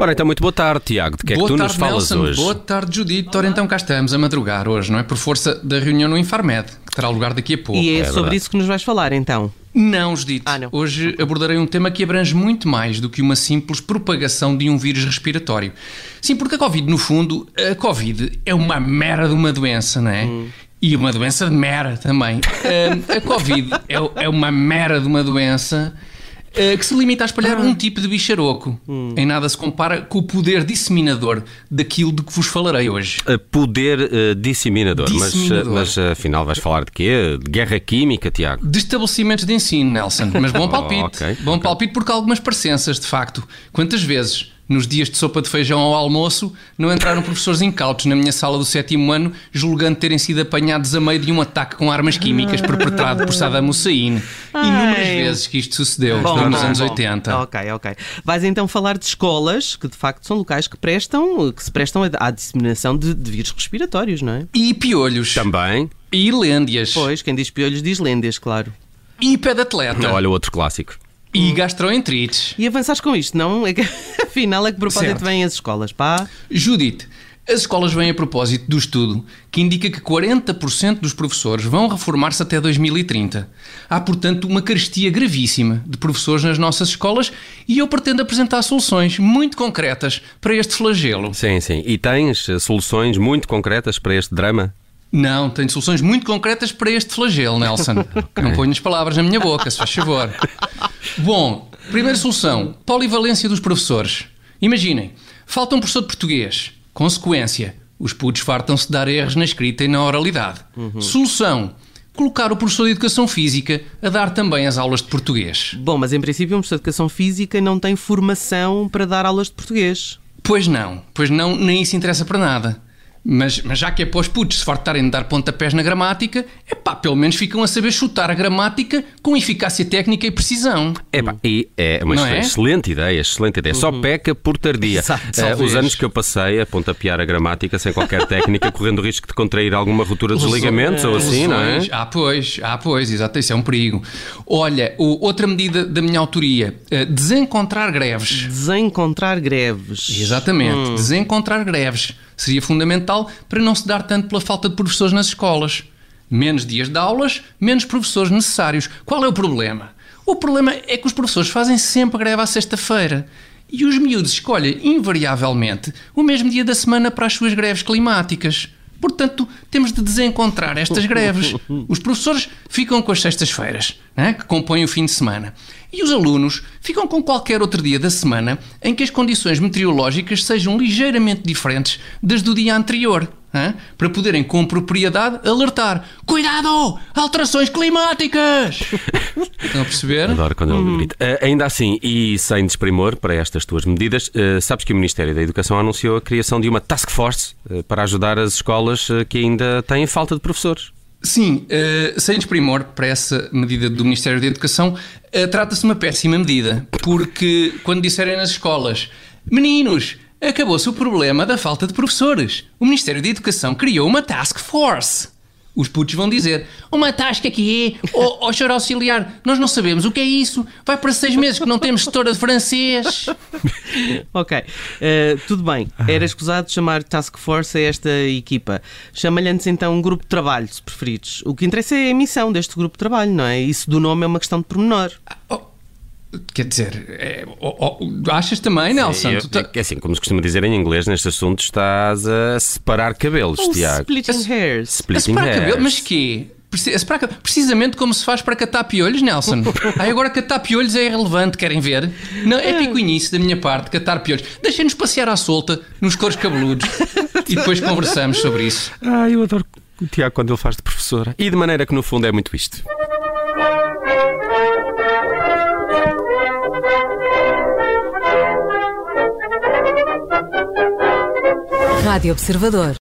Ora, então, muito boa tarde, Tiago. De que é boa que tu tarde, nos falas Nelson. hoje? Boa tarde, Judite. Ora, então cá estamos a madrugar hoje, não é? Por força da reunião no Infarmed, que terá lugar daqui a pouco. E é, é sobre verdade. isso que nos vais falar, então. Não, Judite. Ah, não. Hoje abordarei um tema que abrange muito mais do que uma simples propagação de um vírus respiratório. Sim, porque a Covid, no fundo, a Covid é uma mera de uma doença, não é? Hum. E uma doença de mera também. Ah, a Covid é, é uma mera de uma doença ah, que se limita a espalhar um tipo de bicharoco. Hum. Em nada se compara com o poder disseminador daquilo de que vos falarei hoje. Uh, Poder uh, disseminador. Mas, uh, Disseminador. Mas, uh, afinal vais falar de quê? De guerra química, Tiago? De estabelecimentos de ensino, Nelson. Mas bom palpite. ok, bom ok. palpite porque há algumas parecenças, de facto. Quantas vezes, nos dias de sopa de feijão ao almoço, não entraram professores incautos na minha sala do sétimo ano, julgando terem sido apanhados a meio de um ataque com armas químicas perpetrado por Saddam Hussein? Inúmeras vezes que isto sucedeu Bom, nos bom, anos bom. 80. Ok, ok. Vais então falar de escolas, que de facto são locais que prestam, que se prestam à disseminação de, de vírus respiratórios, não é? E piolhos. Também. E lêndias. Pois, quem diz piolhos diz lêndias, claro. E pé de atleta. Olha, outro clássico. E gastroenterites. E avançares com isto, não? É que, afinal, a que propósito Certo. vêm as escolas, pá? Judite, as escolas vêm a propósito do estudo que indica que 40% dos professores vão reformar-se até 2030. Há, portanto, uma carestia gravíssima de professores nas nossas escolas e eu pretendo apresentar soluções muito concretas para este flagelo. Sim, sim. E tens uh, soluções muito concretas para este drama? Não, tenho soluções muito concretas para este flagelo, Nelson. Não ponho as palavras na minha boca, se faz favor. Bom, primeira solução: polivalência dos professores. Imaginem, falta um professor de português. Consequência: os putos fartam-se de dar erros na escrita e na oralidade. Solução: colocar o professor de educação física a dar também as aulas de português. Bom, mas em princípio um professor de educação física não tem formação para dar aulas de português. Pois não, pois não, nem isso interessa para nada. Mas, mas já que é para os putos se fartarem de dar pontapés na gramática, é pá, pelo menos ficam a saber chutar a gramática com eficácia técnica e precisão. Epá, e é uma é? excelente ideia, excelente ideia. Só peca por tardia. Exato, talvez. os anos que eu passei a pontapear a gramática sem qualquer técnica, correndo o risco de contrair alguma ruptura dos ligamentos ou assim, não é? Ah, pois, ah, pois, exato, isso é um perigo. Olha, o- outra medida da minha autoria, eh, desencontrar greves. Desencontrar greves. Exatamente, desencontrar greves. Seria fundamental para não se dar tanto pela falta de professores nas escolas. Menos dias de aulas, menos professores necessários. Qual é o problema? O problema é que os professores fazem sempre greve à sexta-feira. E os miúdos escolhem, invariavelmente, o mesmo dia da semana para as suas greves climáticas. Portanto, temos de desencontrar estas greves. Os professores ficam com as sextas-feiras, né, que compõem o fim de semana. E os alunos ficam com qualquer outro dia da semana em que as condições meteorológicas sejam ligeiramente diferentes das do dia anterior. Né, para poderem com propriedade alertar: Cuidado! Alterações climáticas! Estão a perceber? Adoro quando ele grita. Eh, ainda assim, e sem desprimor para estas tuas medidas, eh, sabes que o Ministério da Educação anunciou a criação de uma task force eh, para ajudar as escolas que ainda têm falta de professores. Sim, eh, sem desprimor para essa medida do Ministério da Educação, trata-se de uma péssima medida, porque quando disserem nas escolas, meninos, acabou-se o problema da falta de professores, o Ministério da Educação criou uma task force. Os putos vão dizer, uma tasca que é, ó oh, senhor auxiliar, nós não sabemos o que é isso, vai para seis meses que não temos setora de francês. Ok, eh, tudo bem. Era escusado chamar Task Force a esta equipa. Chama-lhe antes então um grupo de trabalho, se preferires. O que interessa é a missão deste grupo de trabalho, não é? Isso do nome é uma questão de pormenor. Oh, quer dizer, é, oh, oh, achas também, Nelson? Eu- Tu tá- é assim, como se costuma dizer em inglês, neste assunto estás a separar cabelos, Ou Tiago. Splitting hairs. A Splitting separar hairs. cabelo, mas quê? A Precisamente como se faz para catar piolhos, Nelson. Aí agora catar piolhos é irrelevante, querem ver? Não, é picuinice da minha parte, catar piolhos. Deixem-nos passear à solta nos coros cabeludos e depois conversamos sobre isso. Ah, eu adoro o Tiago quando ele faz de professora. E de maneira que no fundo é muito isto. Rádio Observador.